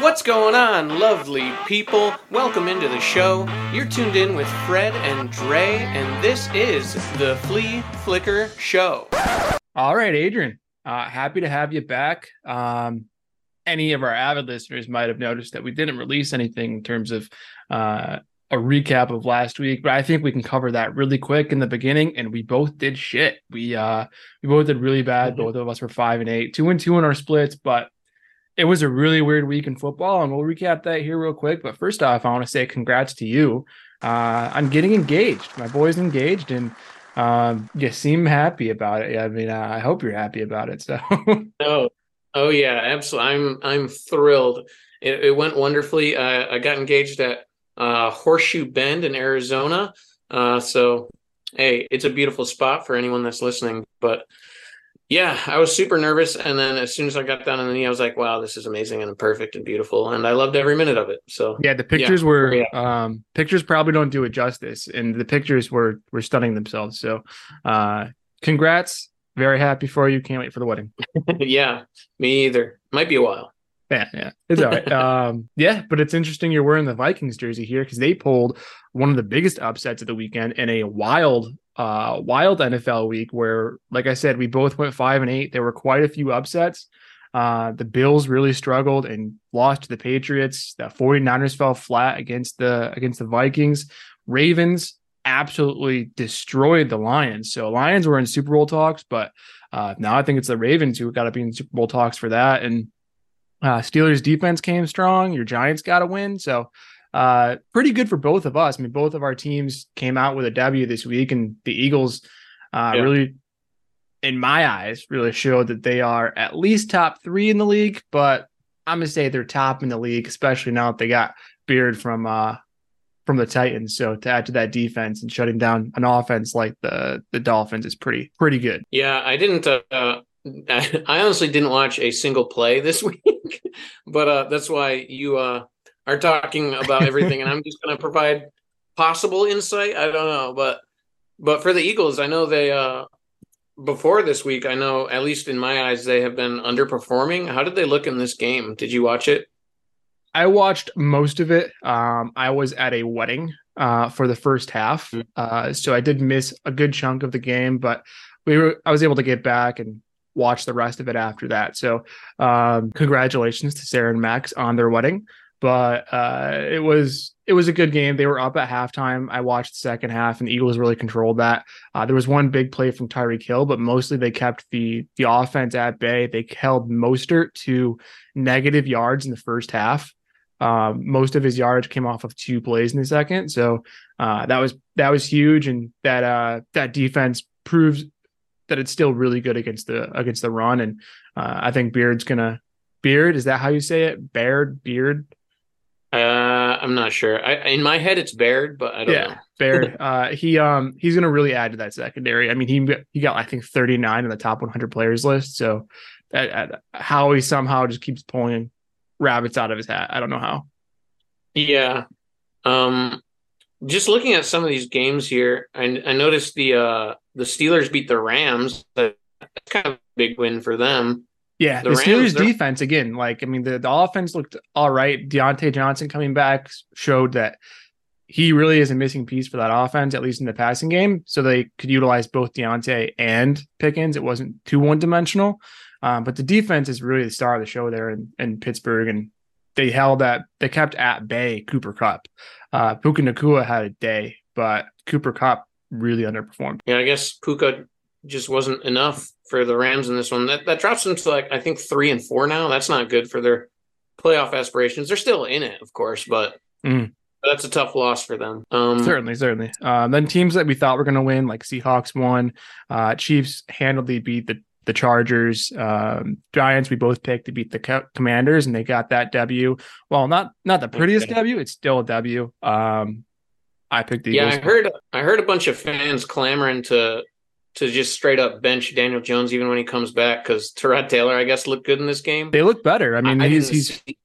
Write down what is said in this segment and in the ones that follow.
What's going on, lovely people? Welcome into the show. You're tuned in with Fred and Dre, and this is the Flea Flicker Show. All right, Adrian. Uh, happy to have you back. Um, any of our avid listeners might have noticed that we didn't release anything in terms of uh, a recap of last week, but I think we can cover that really quick in the beginning. And we both did shit. We uh we both did really bad. Mm-hmm. Both of us were five and eight, two and two in our splits, but it was a really weird week in football, and we'll recap that here real quick. But first off, I want to say congrats to you uh, on getting engaged. My boy's engaged, and um, you seem happy about it. I mean, uh, I hope you're happy about it. So, oh, oh yeah, absolutely. I'm I'm thrilled. It, it went wonderfully. Uh, I got engaged at uh, Horseshoe Bend in Arizona. Uh, so, hey, it's a beautiful spot for anyone that's listening. But yeah, I was super nervous, and then as soon as I got down on the knee, I was like, "Wow, this is amazing and perfect and beautiful," and I loved every minute of it. So yeah, the pictures yeah. were yeah. um, pictures probably don't do it justice, and the pictures were were stunning themselves. So, uh, congrats! Very happy for you. Can't wait for the wedding. yeah, me either. Might be a while. Yeah, yeah, it's all right. um, yeah, but it's interesting you're wearing the Vikings jersey here because they pulled one of the biggest upsets of the weekend in a wild, uh, wild NFL week where, like I said, we both went five and eight. There were quite a few upsets. Uh, the Bills really struggled and lost to the Patriots. The 49ers fell flat against the against the Vikings. Ravens absolutely destroyed the Lions. So Lions were in Super Bowl talks, but uh, now I think it's the Ravens who got to be in Super Bowl talks for that. And uh, Steelers defense came strong. Your Giants got a win. So uh, pretty good for both of us. I mean, both of our teams came out with a W this week, and the Eagles uh, yeah. really, in my eyes, really showed that they are at least top three in the league. But I'm gonna say they're top in the league, especially now that they got Beard from uh, from the Titans. So to add to that defense and shutting down an offense like the the Dolphins is pretty pretty good. Yeah, I didn't. Uh, I honestly didn't watch a single play this week, but uh, that's why you uh, are talking about everything, and I'm just going to provide possible insight. I don't know, but but for the Eagles, I know they uh, before this week. I know at least in my eyes they have been underperforming. How did they look in this game? Did you watch it? I watched most of it. Um, I was at a wedding uh, for the first half, mm. uh, so I did miss a good chunk of the game, but we were I was able to get back and watch the rest of it after that. So, um, congratulations to Sarah and Max on their wedding. But uh, it was it was a good game. They were up at halftime. I watched the second half, and the Eagles really controlled that. Uh, there was one big play from Tyreek Hill, but mostly they kept the the offense at bay. They held Mostert to negative yards in the first half. Um, most of his yards came off of two plays in the second, so uh, that was that was huge, and that uh, that defense proves that it's still really good against the against the run. And uh, I think Beard's gonna Beard is that how you say it? Baird Beard. Uh, I'm not sure. I, in my head, it's Baird, but I don't know. yeah, know. Baird. uh, he um he's gonna really add to that secondary. I mean, he he got I think 39 in the top 100 players list. So that, how he somehow just keeps pulling rabbits out of his hat. I don't know how. Yeah. Um, just looking at some of these games here, I, I noticed the uh the Steelers beat the Rams. That's kind of a big win for them. Yeah, the, the Steelers defense again. Like, I mean, the, the offense looked all right. Diontae Johnson coming back showed that he really is a missing piece for that offense, at least in the passing game. So they could utilize both Diontae and Pickens. It wasn't too one dimensional. Um, but the defense is really the star of the show there in, in Pittsburgh, and they held that they kept at bay Cooper Kupp. Uh, Puka Nacua had a day, but Cooper Kupp really underperformed. Yeah, I guess Puka just wasn't enough for the Rams in this one. That that drops them to like I think three and four now. That's not good for their playoff aspirations. They're still in it, of course, but mm. that's a tough loss for them. Um, certainly, certainly. Um, then teams that we thought were going to win, like Seahawks, won. Uh, Chiefs handily beat the the Chargers, um, Giants. We both picked to beat the co- Commanders, and they got that W. Well, not not the prettiest okay. W. It's still a W. Um, I picked the yeah. Eagles. I heard I heard a bunch of fans clamoring to to just straight up bench Daniel Jones even when he comes back because Tyrod Taylor I guess looked good in this game. They look better. I mean, I, he's he's see.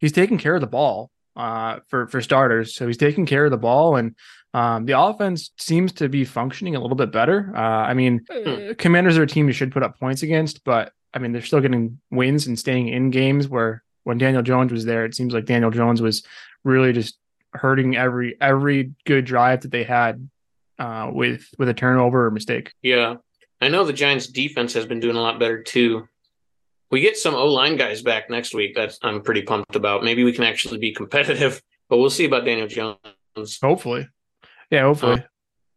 he's taking care of the ball uh, for for starters. So he's taking care of the ball and. Um, the offense seems to be functioning a little bit better. Uh, I mean, hmm. Commanders are a team you should put up points against, but I mean, they're still getting wins and staying in games where when Daniel Jones was there, it seems like Daniel Jones was really just hurting every every good drive that they had uh, with with a turnover or mistake. Yeah, I know the Giants' defense has been doing a lot better too. We get some O line guys back next week. That's I'm pretty pumped about. Maybe we can actually be competitive, but we'll see about Daniel Jones. Hopefully, yeah, hopefully. Uh,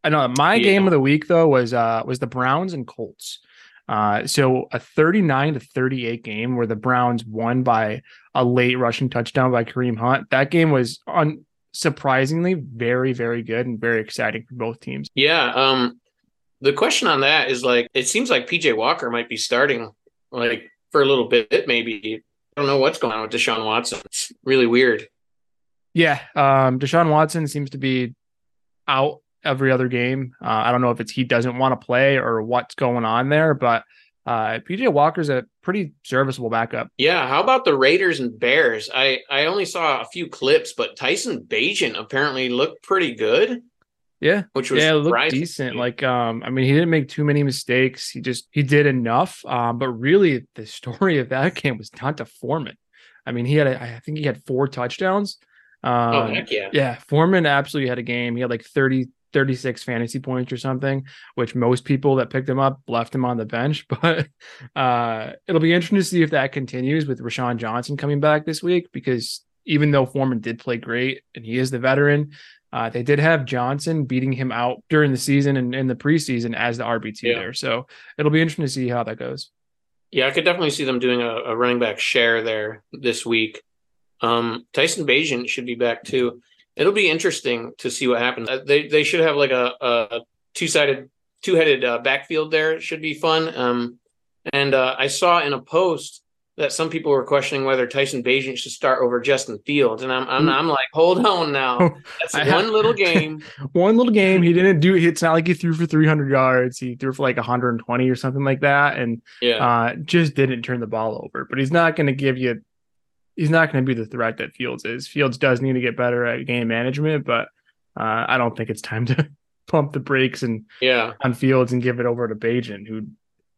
I know my yeah. game of the week though was uh was the Browns and Colts. Uh, so a 39 to 38 game where the Browns won by a late rushing touchdown by Kareem Hunt. That game was on surprisingly very, very good and very exciting for both teams. Yeah. Um, the question on that is like, it seems like PJ Walker might be starting like for a little bit, maybe. I don't know what's going on with Deshaun Watson. It's really weird. Yeah. Um, Deshaun Watson seems to be out every other game. Uh, I don't know if it's he doesn't want to play or what's going on there, but uh, PJ Walker's a pretty serviceable backup. Yeah. How about the Raiders and Bears? I, I only saw a few clips, but Tyson Bagent apparently looked pretty good. Yeah, which was yeah, looked decent. Like, um, I mean, he didn't make too many mistakes. He just he did enough. Um, but really, the story of that game was D'Onta Foreman. I mean, he had a, I think he had four touchdowns. Oh, um, oh heck yeah! Yeah, Foreman absolutely had a game. He had like 30, 36 fantasy points or something, which most people that picked him up left him on the bench. But uh, it'll be interesting to see if that continues with Roschon Johnson coming back this week because even though Foreman did play great and he is the veteran, uh, they did have Johnson beating him out during the season and in the preseason as the RB2 yeah. there. So it'll be interesting to see how that goes. Yeah, I could definitely see them doing a, a running back share there this week. Um, Tyson Bagent should be back too. It'll be interesting to see what happens. Uh, they they should have like a, a two sided, two headed uh, backfield there. It should be fun. Um, and uh, I saw in a post that some people were questioning whether Tyson Bagent should start over Justin Fields, and I'm I'm, mm. I'm like, hold on now, that's one have, little game. one little game. He didn't do. It's not like he threw for 300 yards. He threw for like 120 or something like that, and yeah, uh, just didn't turn the ball over. But he's not going to give you. He's not going to be the threat that Fields is. Fields does need to get better at game management, but uh, I don't think it's time to pump the brakes and yeah on Fields and give it over to Bagent, who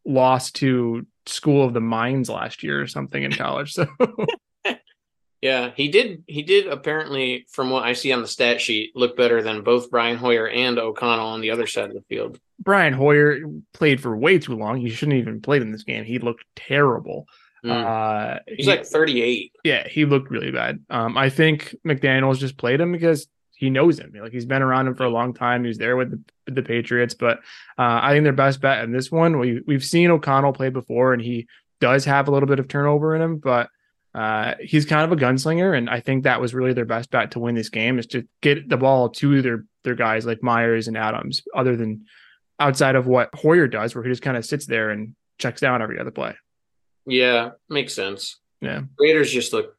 lost to School of the Mines last year or something in college. So yeah, he did he did apparently from what I see on the stat sheet look better than both Brian Hoyer and O'Connell on the other side of the field. Brian Hoyer played for way too long. He shouldn't even played in this game. He looked terrible. Mm. Uh, He's he, like 38. Yeah, he looked really bad. Um, I think McDaniels just played him because he knows him. Like he's been around him for a long time. He's there with the, the Patriots, but uh, I think their best bet in this one. We we've seen O'Connell play before, and he does have a little bit of turnover in him, but uh, he's kind of a gunslinger, and I think that was really their best bet to win this game is to get the ball to their their guys like Meyers and Adams, other than outside of what Hoyer does, where he just kind of sits there and checks down every other play. Yeah, makes sense. Yeah, Raiders just look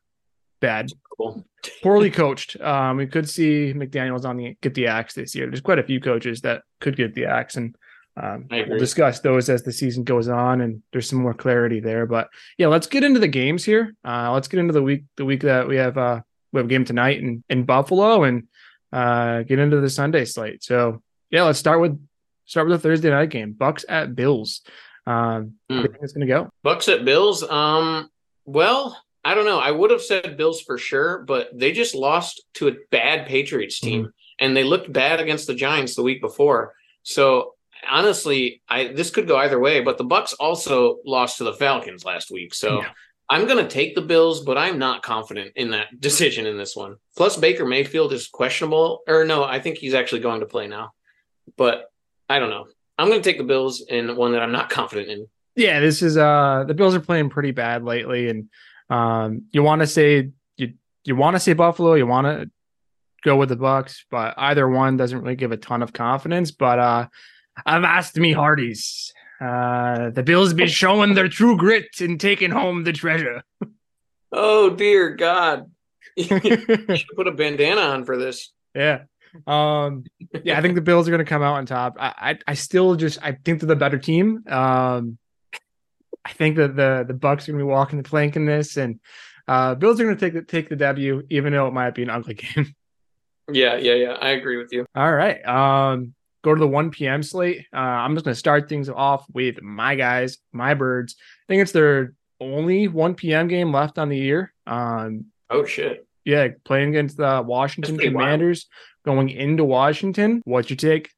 bad. Poorly coached. Um, we could see McDaniel's on the get the axe this year. There's quite a few coaches that could get the axe, and um, we'll discuss those as the season goes on, and there's some more clarity there. But yeah, let's get into the games here. Uh, let's get into the week. The week that we have uh, we have a game tonight in in Buffalo, and uh, get into the Sunday slate. So yeah, let's start with start with the Thursday night game. Bucks at Bills. Um, mm. it's going to go? Bucks at Bills. Um, well, I don't know. I would have said Bills for sure, but they just lost to a bad Patriots team, mm-hmm. and they looked bad against the Giants the week before. So honestly, I this could go either way. But the Bucks also lost to the Falcons last week, so. Yeah. I'm going to take the Bills, but I'm not confident in that decision in this one. Plus, Baker Mayfield is questionable, or no, I think he's actually going to play now. But I don't know. I'm going to take the Bills in one that I'm not confident in. Yeah, this is uh the Bills are playing pretty bad lately, and um, you want to say you you want to say Buffalo, you want to go with the Bucks, but either one doesn't really give a ton of confidence. But uh, I've asked me Hardy's. Uh, the Bills be showing their true grit and taking home the treasure. Oh dear God! you should put a bandana on for this. Yeah. Um, yeah, I think the Bills are going to come out on top. I, I, I still just I think they're the better team. Um, I think that the the Bucks are going to be walking the plank in this, and uh, Bills are going to take the take the W, even though it might be an ugly game. Yeah, yeah, yeah. I agree with you. All right. Um, go to the 1 p.m. slate. Uh, I'm just going to start things off with my guys, my birds. I think it's their only 1 p.m. game left on the year. Um, oh shit. Yeah, playing against the Washington Commanders, wild. going into Washington. What'd you take?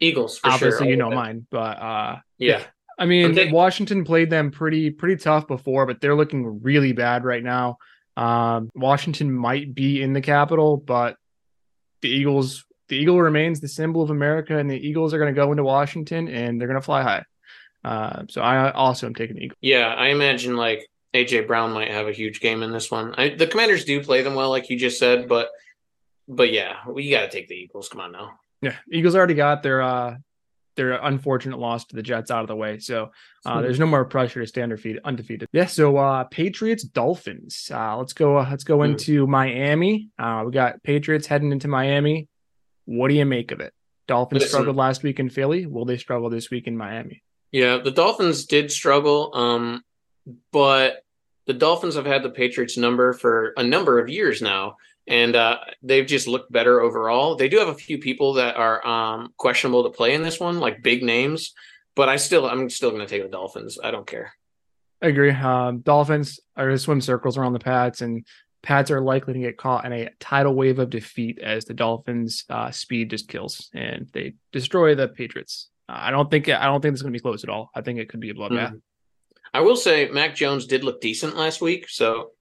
Eagles, Obviously, sure. you know mine, but uh, yeah. I mean, taking- Washington played them pretty pretty tough before, but they're looking really bad right now. Um, Washington might be in the capital, but the Eagles, the eagle remains the symbol of America, and the Eagles are going to go into Washington and they're going to fly high. Uh, so I also am taking the Eagles. Yeah, I imagine like AJ Brown might have a huge game in this one. I, the Commanders do play them well, like you just said, but but yeah, we got to take the Eagles. Come on now. Yeah, Eagles already got their uh their unfortunate loss to the Jets out of the way. So uh, there's no more pressure to stay undefeated. undefeated. Yeah. So uh, Patriots Dolphins. Uh, let's go. Uh, let's go mm. into Miami. Uh, we got Patriots heading into Miami. What do you make of it? Dolphins Listen, struggled last week in Philly. Will they struggle this week in Miami? Yeah, the Dolphins did struggle, um, but the Dolphins have had the Patriots number for a number of years now and uh, they've just looked better overall. They do have a few people that are um, questionable to play in this one, like big names, but I still I'm still going to take the Dolphins. I don't care. I agree. Um, Dolphins are to swim circles around the Pats, and Pats are likely to get caught in a tidal wave of defeat as the Dolphins' uh, speed just kills and they destroy the Patriots. Uh, I don't think I don't think it's going to be close at all. I think it could be a bloodbath. Mm-hmm. I will say Mac Jones did look decent last week, so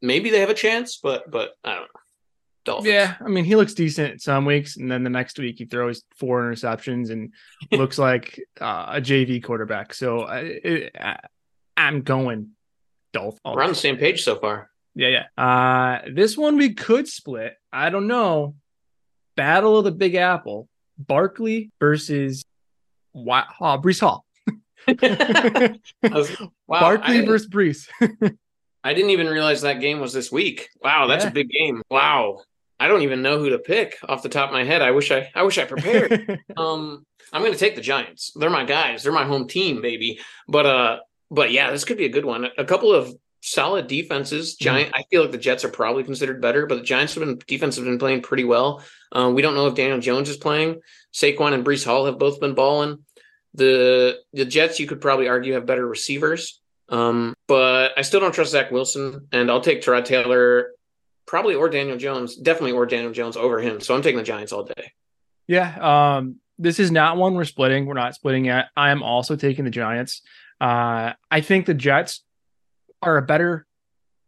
maybe they have a chance, but but I don't know. Dolphins. Yeah, I mean, he looks decent some weeks, and then the next week he throws four interceptions and looks like uh, a JV quarterback. So I, am going Dolphins. We're on the same page so far. Yeah, yeah. Uh, this one we could split. I don't know. Battle of the Big Apple: Barkley versus wow, uh, Breece Hall. Was, wow, Barkley I, versus Breece. I didn't even realize that game was this week. Wow, that's yeah. a big game. Wow. I don't even know who to pick off the top of my head. I wish I I wish I prepared. um I'm going to take the Giants. They're my guys. They're my home team, baby. But uh but yeah, this could be a good one. A couple of solid defenses. Mm-hmm. Giant. Mm. I feel like the Jets are probably considered better, but the Giants have been defense have been playing pretty well. Um, we don't know if Daniel Jones is playing. Saquon and Breece Hall have both been balling. The the Jets, you could probably argue, have better receivers. Um, but I still don't trust Zach Wilson, and I'll take Tyrod Taylor probably or Daniel Jones, definitely or Daniel Jones over him. So I'm taking the Giants all day. Yeah. Um, this is not one we're splitting. We're not splitting yet. I am also taking the Giants. Uh, I think the Jets are a better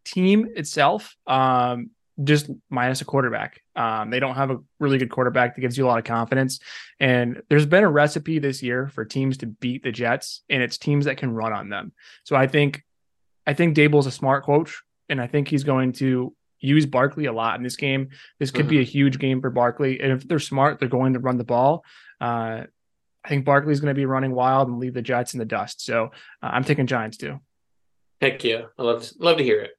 team itself. Um, just minus a quarterback. Um, they don't have a really good quarterback that gives you a lot of confidence. And there's been a recipe this year for teams to beat the Jets, and it's teams that can run on them. So I think, I think Daboll's a smart coach, and I think he's going to use Barkley a lot in this game. This could mm-hmm. be a huge game for Barkley. And if they're smart, they're going to run the ball. Uh, I think Barkley's going to be running wild and leave the Jets in the dust. So uh, I'm taking Giants too. Heck yeah. I love to, love to hear it.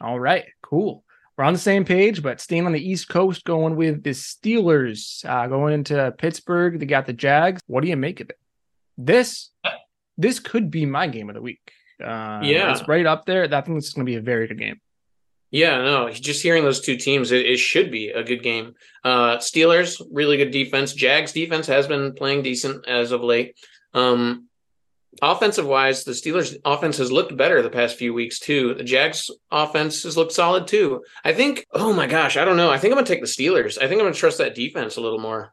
All right, cool. We're on the same page, but staying on the East Coast, going with the Steelers, uh, going into Pittsburgh. They got the Jags. What do you make of it? This, this could be my game of the week. Uh, yeah, it's right up there. I think it's going to be a very good game. Yeah, no, just hearing those two teams, it, it, should be a good game. Uh, Steelers, really good defense. Jags defense has been playing decent as of late. Um, offensive wise, the Steelers offense has looked better the past few weeks too. The Jags offense has looked solid too. I think, oh my gosh, I don't know. I think I'm gonna take the Steelers. I think I'm gonna trust that defense a little more.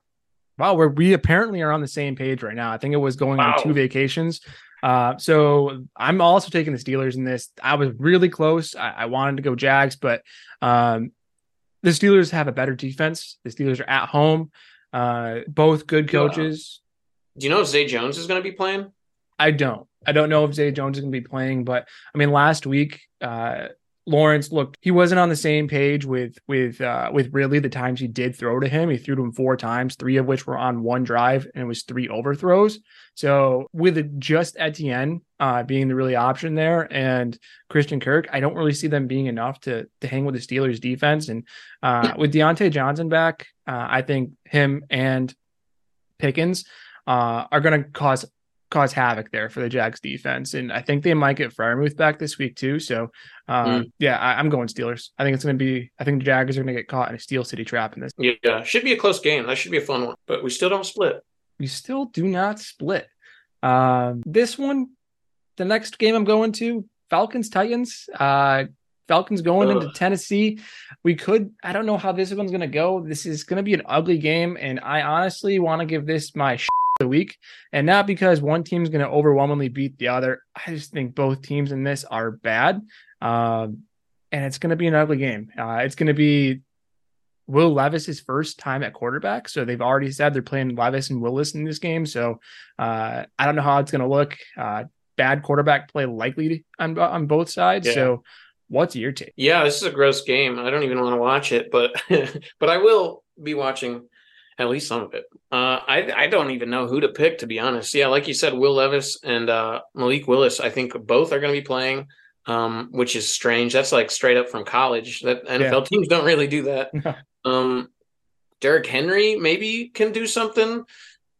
Wow, we we apparently are on the same page right now. I think it was going wow. on two vacations. Uh, so I'm also taking the Steelers in this. I was really close. I, I wanted to go Jags, but um, the Steelers have a better defense. The Steelers are at home. Uh, both good coaches. Do you know if Zay Jones is going to be playing? I don't. I don't know if Zay Jones is going to be playing, but I mean, last week, uh, Lawrence looked he wasn't on the same page with with uh with Ridley the times he did throw to him. He threw to him four times, three of which were on one drive, and it was three overthrows. So with just Etienne uh being the really option there and Christian Kirk, I don't really see them being enough to to hang with the Steelers defense. And uh with Diontae Johnson back, uh, I think him and Pickens uh, are going to cause cause havoc there for the Jags defense. And I think they might get Freiermuth back this week too. So uh, mm. yeah, I, am going Steelers. I think it's going to be. I think the Jags are going to get caught in a Steel City trap in this. Yeah, should be a close game. That should be a fun one. But we still don't split. We still do not split. Um, this one, the next game I'm going to, Falcons Titans. Uh, Falcons going Ugh. into Tennessee. We could, I don't know how this one's going to go. This is going to be an ugly game. And I honestly want to give this my sh- the week. And not because one team's going to overwhelmingly beat the other. I just think both teams in this are bad. Um, and it's going to be an ugly game. Uh, it's going to be Will Levis's first time at quarterback. So they've already said they're playing Levis and Willis in this game. So uh, I don't know how it's going to look. Uh, bad quarterback play likely on, on both sides. Yeah. So what's your take? Yeah, this is a gross game. I don't even want to watch it, but but I will be watching at least some of it. Uh, I I don't even know who to pick to be honest. Yeah, like you said, Will Levis and uh, Malik Willis. I think both are going to be playing, um, which is strange. That's like straight up from college. That NFL teams don't really do that. um, Derrick Henry maybe can do something.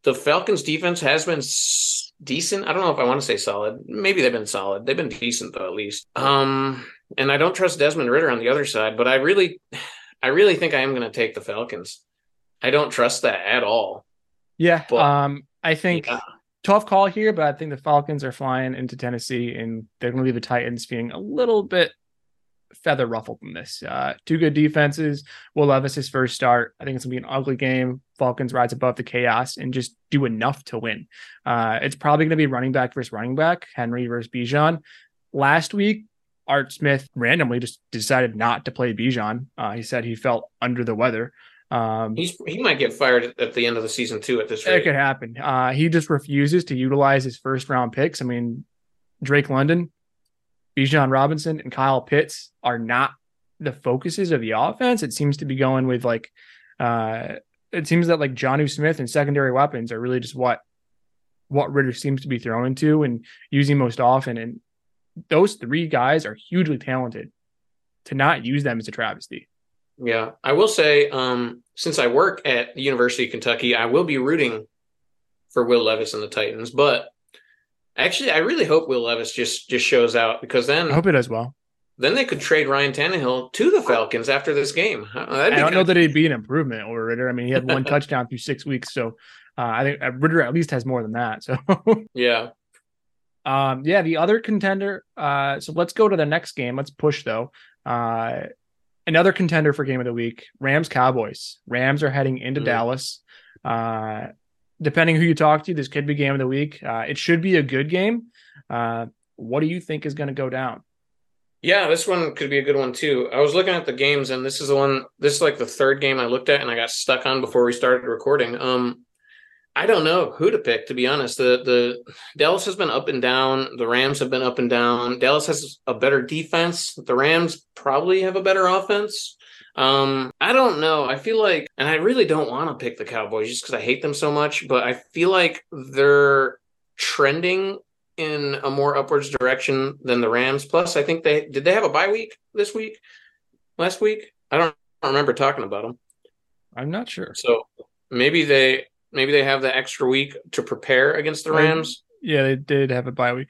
The Falcons defense has been s- decent. I don't know if I want to say solid. Maybe they've been solid. They've been decent though, at least. Um, and I don't trust Desmond Ridder on the other side, but I really, I really think I am going to take the Falcons. I don't trust that at all. Yeah. But- um, I think Yeah. tough call here, but I think the Falcons are flying into Tennessee and they're going to leave the Titans feeling a little bit feather ruffled in this. Uh, two good defenses. Will Levis his first start. I think it's going to be an ugly game. Falcons rise above the chaos and just do enough to win. Uh, it's probably going to be running back versus running back, Henry versus Bijan. Last week, Art Smith randomly just decided not to play Bijan. Uh, he said he felt under the weather. Um, He's he might get fired at the end of the season too. At this rate, it could happen. Uh, he just refuses to utilize his first round picks. I mean, Drake London, Bijan Robinson, and Kyle Pitts are not the focuses of the offense. It seems to be going with like, uh, it seems that like Jonnu Smith and secondary weapons are really just what what Ridder seems to be throwing to and using most often. And those three guys are hugely talented. To not use them is a travesty. Yeah, I will say, um, since I work at the University of Kentucky, I will be rooting for Will Levis and the Titans. But actually, I really hope Will Levis just just shows out because then I hope it does well. then they could trade Ryan Tannehill to the Falcons after this game. Uh, I don't know kinda- that it'd be an improvement over Ridder. I mean, he had one touchdown through six weeks, so uh, I think uh, Ridder at least has more than that. So, Yeah, um, yeah, the other contender. Uh, so let's go to the next game. Let's push though. Uh, another contender for game of the week: Rams Cowboys. Rams are heading into Mhm. Dallas. Uh, depending who you talk to, this could be game of the week. Uh, it should be a good game. Uh, what do you think is going to go down? yeah, this one could be a good one too. I was looking at the games, and this is the one. This is like the third game I looked at, and I got stuck on before we started recording. Um, I don't know who to pick to be honest. The the Dallas has been up and down. The Rams have been up and down. Dallas has a better defense. The Rams probably have a better offense. Um, I don't know. I feel like, and I really don't want to pick the Cowboys just because I hate them so much. But I feel like they're trending in a more upwards direction than the Rams. Plus, I think they did they have a bye week this week, last week. I don't remember talking about them. I'm not sure. So maybe they maybe they have the extra week to prepare against the Rams. Yeah, they did have a bye week.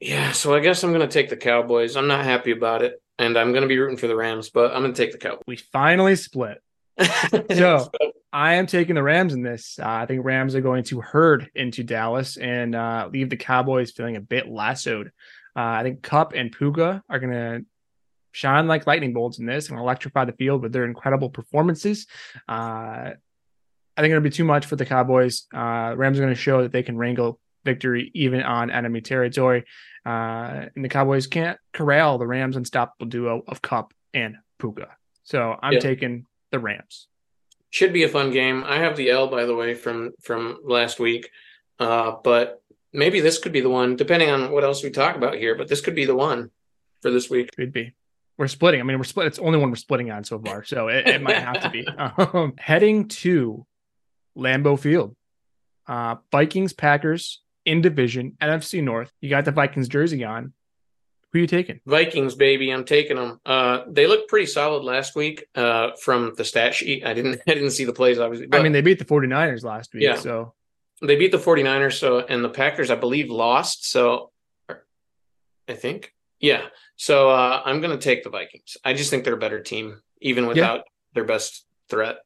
Yeah, so I guess I'm gonna take the Cowboys. I'm not happy about it, and I'm gonna be rooting for the Rams, but I'm gonna take the Cowboys. We finally split. So- I am taking the Rams in this. Uh, I think Rams are going to herd into Dallas and uh, leave the Cowboys feeling a bit lassoed. Uh, I think Kupp and Puka are going to shine like lightning bolts in this and electrify the field with their incredible performances. Uh, I think it'll be too much for the Cowboys. Uh, Rams are going to show that they can wrangle victory even on enemy territory. Uh, and the Cowboys can't corral the Rams' unstoppable duo of Kupp and Puka. So I'm Yeah. taking the Rams. should be a fun game. I have the L by the way from from last week, uh, but maybe this could be the one, depending on what else we talk about here. But this could be the one for this week. Could be. We're splitting. I mean, we're split. It's the only one we're splitting on so far, so it, it might have to be. Um, heading to Lambeau Field, uh, Vikings Packers in division NFC North. You got the Vikings jersey on. Who you taking? Vikings, baby, I'm taking them. Uh, they looked pretty solid last week. Uh, from the stat sheet, I didn't I didn't see the plays obviously. I mean, they beat the 49ers last week, Yeah. so they beat the 49ers so and the packers i believe lost so i think yeah so uh, i'm going to take the vikings i just think they're a better team even without their best threat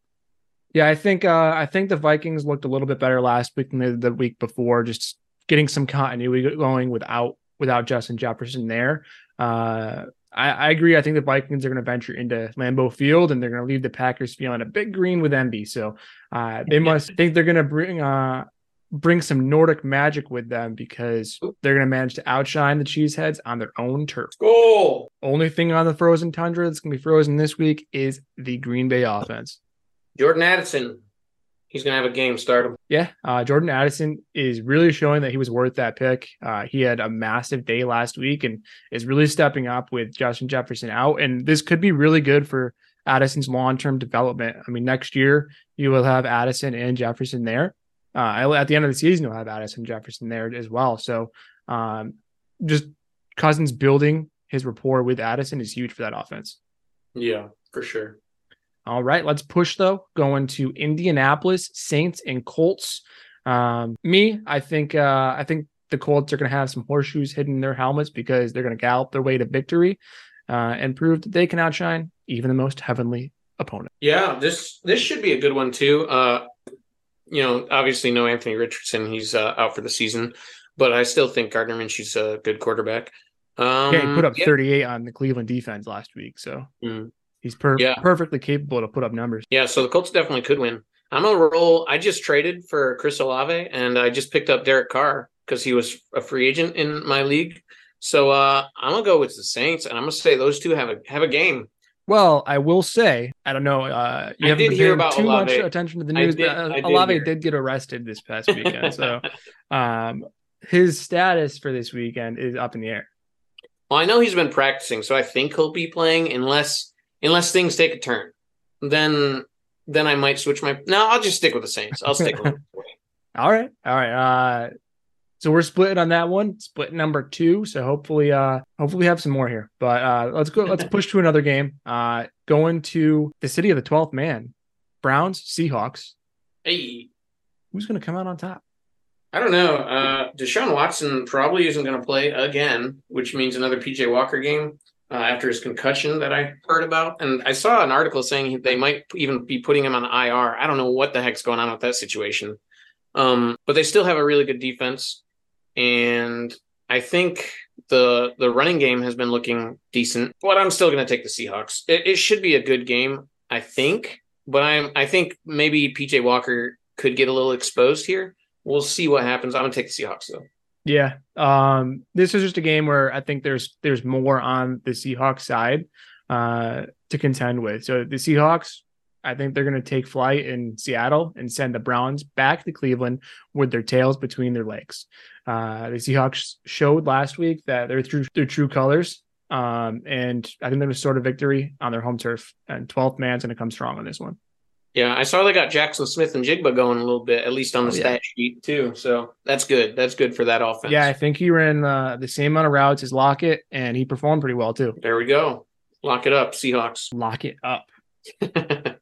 yeah, I think uh, I think the Vikings looked a little bit better last week than the week before. Just getting some continuity going without without Justin Jefferson there. Uh, I, I, agree. I think the Vikings are going to venture into Lambeau Field and they're going to leave the Packers feeling a bit green with envy. So uh, they must think they're going to bring uh, bring some Nordic magic with them because they're going to manage to outshine the Cheeseheads on their own turf. Goal. Only thing on the frozen tundra that's going to be frozen this week is the Green Bay offense. Jordan Addison. He's going to have a game start him. Yeah. Uh, Jordan Addison is really showing that he was worth that pick. Uh, he had a massive day last week and is really stepping up with Justin Jefferson out. And this could be really good for Addison's long term development. I mean, next year you will have Addison and Jefferson there. Uh, at the end of the season, you'll have Addison Jefferson there as well. So um, just Cousins building his rapport with Addison is huge for that offense. Yeah, for sure. All right, let's push though. Going to Indianapolis Saints and Colts. Um, me, I think uh, I think the Colts are going to have some horseshoes hidden in their helmets because they're going to gallop their way to victory uh, and prove that they can outshine even the most heavenly opponent. Yeah, this this should be a good one too. Uh, you know, obviously no Anthony Richardson. He's uh, out for the season, but I still think Gardner Minshew's a good quarterback. Um, yeah, he put up yeah. 38 on the Cleveland defense last week, so mm. He's per- yeah. perfectly capable to put up numbers. Yeah, so the Colts definitely could win. I'm gonna roll. I just traded for Chris Olave, and I just picked up Derek Carr because he was a free agent in my league. So uh, I'm gonna go with the Saints, and I'm gonna say those two have a have a game. Well, I will say, I don't know. Uh, you I haven't been paying too Olave. much attention to the news, did, but uh, Olave did, did, get arrested this past weekend, so um, his status for this weekend is up in the air. Well, I know he's been practicing, so I think he'll be playing unless unless things take a turn. Then then I might switch my. No, I'll just stick with the Saints. I'll stick with. all right, all right. Uh, so we're splitting on that one, split number two. So hopefully, uh, hopefully we have some more here. But uh, let's go. Let's push to another game. Uh, going to the city of the twelfth man, Browns Seahawks. Hey, who's going to come out on top? I don't know. Uh, Deshaun Watson probably isn't going to play again, which means another PJ Walker game uh, after his concussion that I heard about. And I saw an article saying they might even be putting him on IR. I don't know what the heck's going on with that situation. Um, but they still have a really good defense and I think the the running game has been looking decent. But I'm still going to take the Seahawks. It, it, should be a good game, I think. But I'm I think maybe PJ Walker could get a little exposed here. We'll see what happens. I'm going to take the Seahawks though. Yeah. Um, this is just a game where I think there's there's more on the Seahawks side uh, to contend with. So the Seahawks I think they're going to take flight in Seattle and send the Browns back to Cleveland with their tails between their legs. Uh, the Seahawks showed last week that they're true their true colors, um, and I think they're going to sort of victory on their home turf. And 12th man's going to come strong on this one. Yeah, I saw they got Jaxon Smith-Njigba going a little bit, at least on the oh, stat yeah. sheet too. So that's good. That's good for that offense. Yeah, I think he ran uh, the same amount of routes as Lockett, and he performed pretty well too. There we go. Lock it up, Seahawks. Lock it up.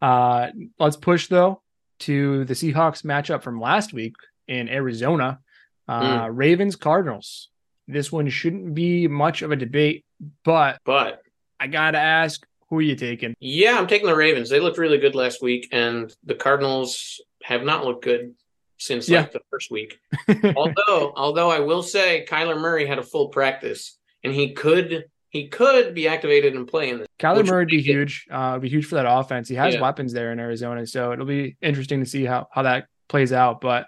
Uh, let's push though to the Seahawks matchup from last week in Arizona. Uh, mm. Ravens Cardinals. This one shouldn't be much of a debate, but but I gotta ask, who are you taking? Yeah, I'm taking the Ravens. They looked really good last week, and the Cardinals have not looked good since yeah. like the first week. although, although I will say, Kyler Murray had a full practice, and he could he could be activated and play in this. Kyler Murray would be huge. Uh, be huge for that offense. He has yeah. weapons there in Arizona, so it'll be interesting to see how how that plays out. But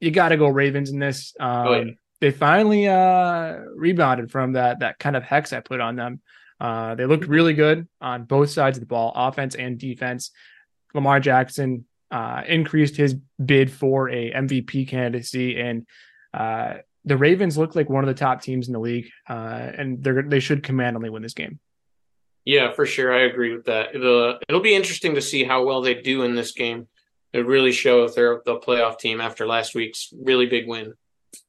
you got to go Ravens in this. Um, oh, yeah. They finally uh, rebounded from that that kind of hex I put on them. Uh, they looked really good on both sides of the ball, offense and defense. Lamar Jackson uh, increased his bid for a MVP candidacy, and uh, the Ravens look like one of the top teams in the league, uh, and they're they should commandingly win this game. Yeah, for sure, I agree with that. It'll, it'll be interesting to see how well they do in this game. It really show if they're the playoff team after last week's really big win.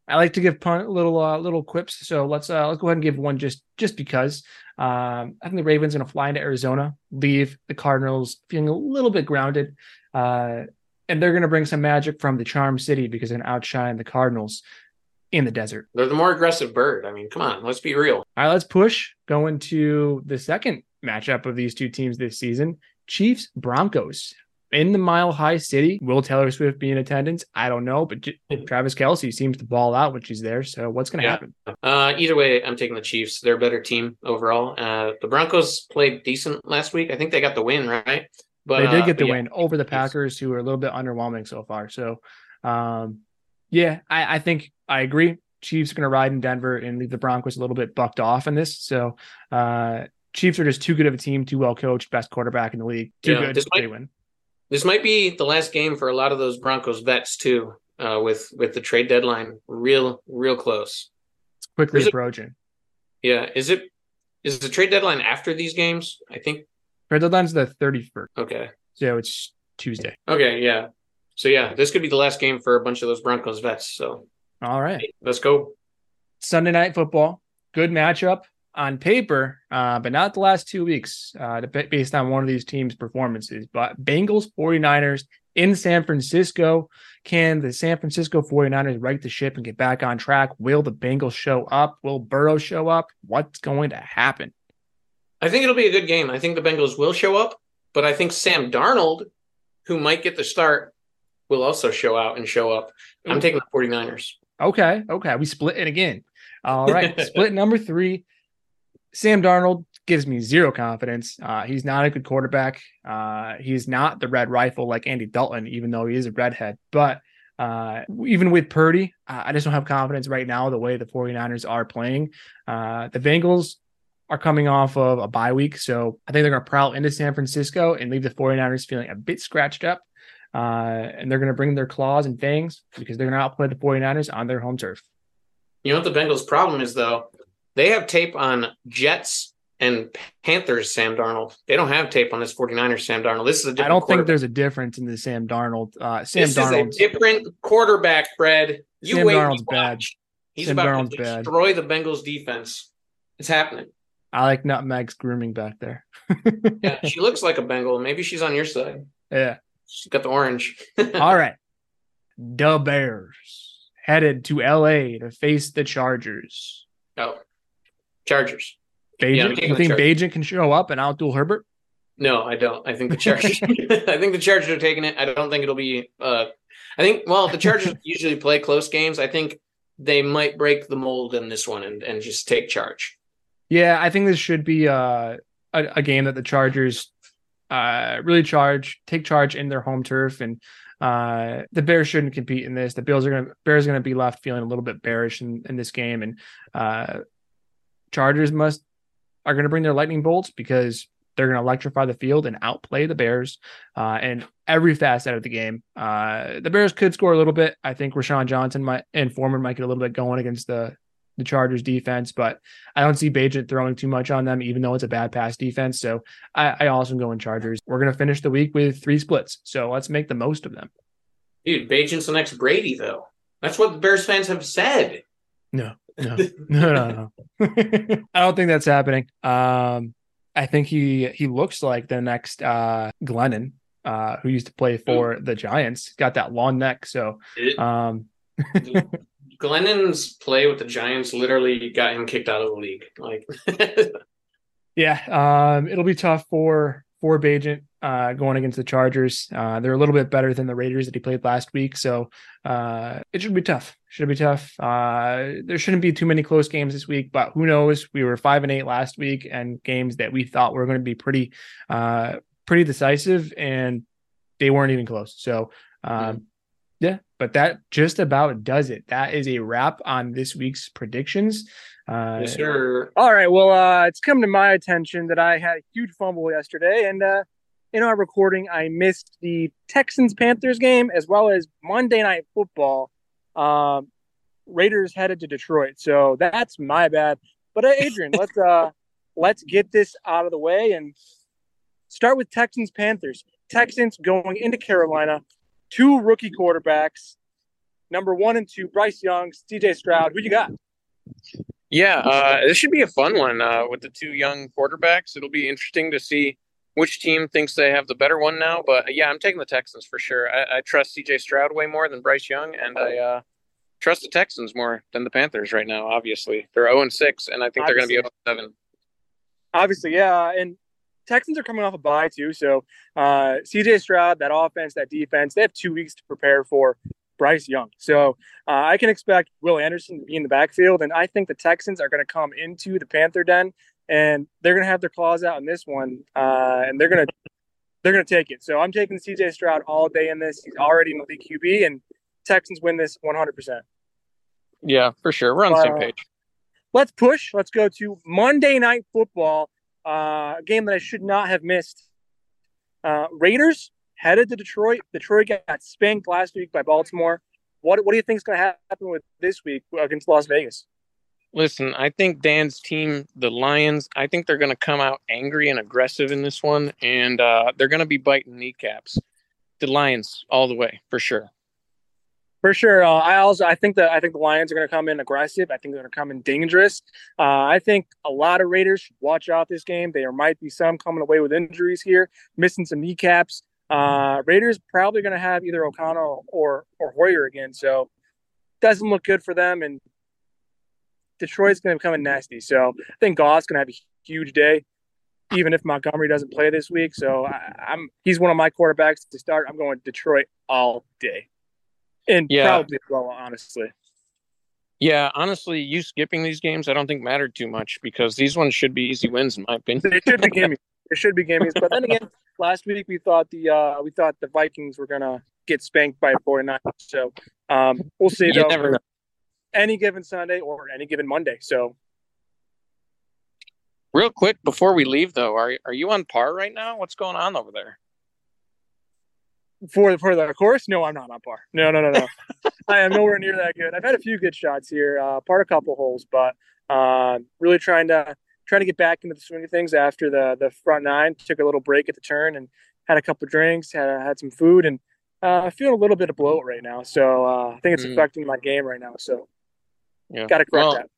I like to give punt little uh, little quips, so let's uh, let's go ahead and give one just just because. Um, I think the Ravens are going to fly into Arizona, leave the Cardinals feeling a little bit grounded, uh, and they're going to bring some magic from the Charm City because they're going to outshine the Cardinals in the desert. They're the more aggressive bird. I mean, come on, let's be real. All right, let's push. Going to the second matchup of these two teams this season Chiefs Broncos. In the Mile High City. Will Taylor Swift be in attendance? I don't know, but Travis Kelce seems to ball out when she's there. So what's going to Yeah. happen? Uh, either way, I'm taking the Chiefs. They're a better team overall. Uh, the Broncos played decent last week. I think they got the win, right? But they did uh, get the but yeah, win over the Packers, who are a little bit underwhelming so far. So, um, yeah, I, I think I agree. Chiefs are going to ride in Denver and leave the Broncos a little bit bucked off in this. So, uh, Chiefs are just too good of a team, too well coached, best quarterback in the league. Too Yeah, good. They might- win. This might be the last game for a lot of those Broncos vets too. Uh, with with the trade deadline real real close. It's quickly Is it- Yeah, is it is the trade deadline after these games? I think. Red deadline's the 31st, Okay. so it's Tuesday. Okay. Yeah. So yeah, this could be the last game for a bunch of those Broncos vets. So All right. let's go. Sunday night football, good matchup on paper, uh, but not the last two weeks, uh, based on one of these teams' performances. But Bengals 49ers in San Francisco. Can the San Francisco 49ers right the ship and get back on track? Will the Bengals show up? Will Burrow show up? What's going to happen? I think it'll be a good game. I think the Bengals will show up, but I think Sam Darnold, who might get the start, will also show out and show up. I'm taking the 49ers. Okay, okay. We split it again. All right. split number three. Sam Darnold gives me zero confidence. Uh, he's not a good quarterback. Uh, he's not the red rifle like Andy Dalton, even though he is a redhead. But uh, even with Purdy, I just don't have confidence right now the way the 49ers are playing. Uh, the Bengals are coming off of a bye week. So I think they're going to prowl into San Francisco and leave the 49ers feeling a bit scratched up. Uh, and they're going to bring their claws and fangs because they're going to outplay the 49ers on their home turf. You know what the Bengals' problem is, though? They have tape on Jets and Panthers Sam Darnold. They don't have tape on this 49ers Sam Darnold. This is a different I don't think there's a difference in the Sam Darnold. Uh, Sam this Darnold's is a different quarterback, Fred. You Sam wait, Darnold's bad. He's Sam about Darnold's to bad. destroy the Bengals defense. It's happening. I like Nutmeg's grooming back there. Yeah, she looks like a Bengal. Maybe she's on your side. yeah. She's got the orange. All right. The Bears headed to LA to face the Chargers. oh, Chargers. Bagent, Yeah, you think. Bagent can show up and outduel Herbert? No, I don't. I think the Chargers. I think the Chargers are taking it. I don't think it'll be. Uh, I think. Well, the Chargers usually play close games. I think they might break the mold in this one and, and just take charge. Yeah, I think this should be uh, a, a game that the Chargers uh, really charge, take charge in their home turf, and uh, the Bears shouldn't compete in this. The Bills are going to Bears are going to be left feeling a little bit bearish in, in this game, and uh, Chargers must are going to bring their lightning bolts because they're going to electrify the field and outplay the Bears uh, in every facet of the game. Uh, the Bears could score a little bit. I think Roschon Johnson might and Foreman might get a little bit going against the the Chargers defense, but I don't see Bagent throwing too much on them, even though it's a bad pass defense. So I, I also go in Chargers. We're going to finish the week with three splits. So let's make the most of them. Dude, Bagent's the next Brady, though. That's what the Bears fans have said. No, no, no, no, no. I don't think that's happening. Um, I think he he looks like the next uh, Glennon, uh, who used to play for the Giants. Got that long neck. So um, Glennon's play with the Giants literally got him kicked out of the league. Like, Yeah, um, it'll be tough for for Bagent uh, going against the Chargers. Uh, they're a little bit better than the Raiders that he played last week, so uh, it should be tough. Should be tough. Uh, there shouldn't be too many close games this week, but who knows? We were five and eight last week, and games that we thought were going to be pretty uh, pretty decisive, and they weren't even close. So. Um, yeah, but that just about does it. That is a wrap on this week's predictions. Uh, yes, sir. All right. Well, uh, it's come to my attention that I had a huge fumble yesterday, and uh, in our recording, I missed the Texans Panthers game as well as Monday Night Football. Um, Raiders headed to Detroit, so that's my bad. But uh, Adrian, let's uh, let's get this out of the way and start with Texans Panthers. Texans going into Carolina, two rookie quarterbacks, number one and two, Bryce Young, C.J. Stroud. Who you got? Yeah, uh, this should be a fun one uh, with the two young quarterbacks. It'll be interesting to see which team thinks they have the better one now. But yeah, I'm taking the Texans for sure. I, I trust CJ Stroud way more than Bryce Young, and I uh, trust the Texans more than the Panthers right now. Obviously, they're 0 and 6, and I think they're going to be 0 7. obviously, yeah. And Texans are coming off a bye too, so uh, CJ Stroud, that offense, that defense, they have two weeks to prepare for Bryce Young. So uh, I can expect Will Anderson to be in the backfield, and I think the Texans are going to come into the Panther den and they're going to have their claws out in this one, uh, and they're going to they're going to take it. So I'm taking CJ Stroud all day in this. He's already in the league QB, and Texans win this 100. percent Yeah, for sure. We're on the same page. Let's push. Let's go to Monday Night Football, uh, a game that I should not have missed. Uh, Raiders headed to Detroit. Detroit got spanked last week by Baltimore. What what do you think is going to happen with this week against Las Vegas? Listen, I think Dan's team, the Lions, I think they're going to come out angry and aggressive in this one, and uh, they're going to be biting kneecaps. The Lions all the way for sure. For sure. Uh, I also I think that I think the Lions are going to come in aggressive. I think they're going to come in dangerous. Uh, I think a lot of Raiders should watch out this game. There might be some coming away with injuries here, missing some kneecaps. Uh, Raiders probably going to have either O'Connell or or Hoyer again, so doesn't look good for them. And Detroit's going to become nasty. So I think Goff's going to have a huge day, even if Montgomery doesn't play this week. So I, am he's one of my quarterbacks to start. I'm going Detroit all day, and yeah. probably well, honestly. Yeah, honestly, you skipping these games, I don't think mattered too much because these ones should be easy wins in my opinion. They should be gamey. It should be games. But then again, last week we thought the uh, we thought the Vikings were gonna get spanked by 49. So um, we'll see. You though. never know any given Sunday or any given Monday. So, real quick before we leave, though, are are you on par right now? What's going on over there? For for the course, no, I'm not on par. No, no, no, no. I am nowhere near that good. I've had a few good shots here, uh, part a couple holes, but uh, really trying to trying to get back into the swing of things after the the front nine. Took a little break at the turn and had a couple drinks, had had some food, and uh, I feel a little bit of bloat right now. So uh, I think it's mm. affecting my game right now. So yeah. Got to correct well, that.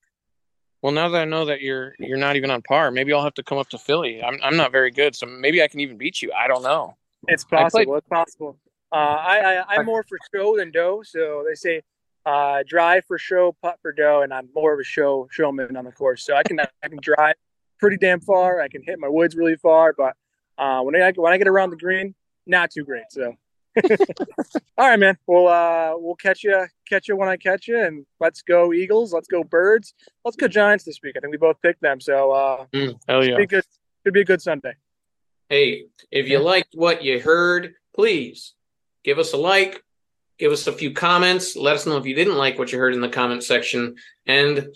Well, now that I know that you're you're not even on par, maybe I'll have to come up to Philly. I'm I'm not very good, so maybe I can even beat you. I don't know. It's possible. Played... It's possible. Uh, I, I am more for show than dough. So they say uh, drive for show, putt for dough, and I'm more of a show showman on the course. So I can I can drive pretty damn far. I can hit my woods really far, but uh, when I when I get around the green, not too great. So All right, man. We'll uh we'll catch you catch you when I catch you, and let's go Eagles. Let's go Birds. Let's go Giants this week. I think we both picked them. So uh, mm, hell yeah, should be good. Should be a good Sunday. Hey, if you liked what you heard, please give us a like, give us a few comments. Let us know if you didn't like what you heard in the comment section, and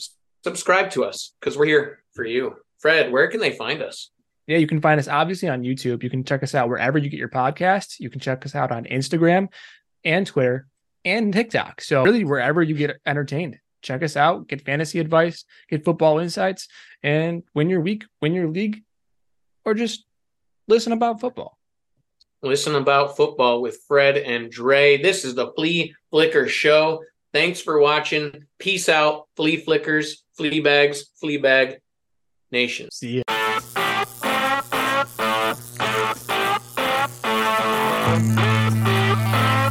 subscribe to us because we're here for you. Fred, where can they find us? Yeah, you can find us obviously on YouTube. You can check us out wherever you get your podcasts. You can check us out on Instagram and Twitter and TikTok. So really wherever you get entertained, check us out, get fantasy advice, get football insights, and win your week, win your league, or just listen about football. Listen about football with Fred and Dre. This is the Flea Flicker Show. Thanks for watching. Peace out, flea flickers, flea bags, flea bag nation. See ya.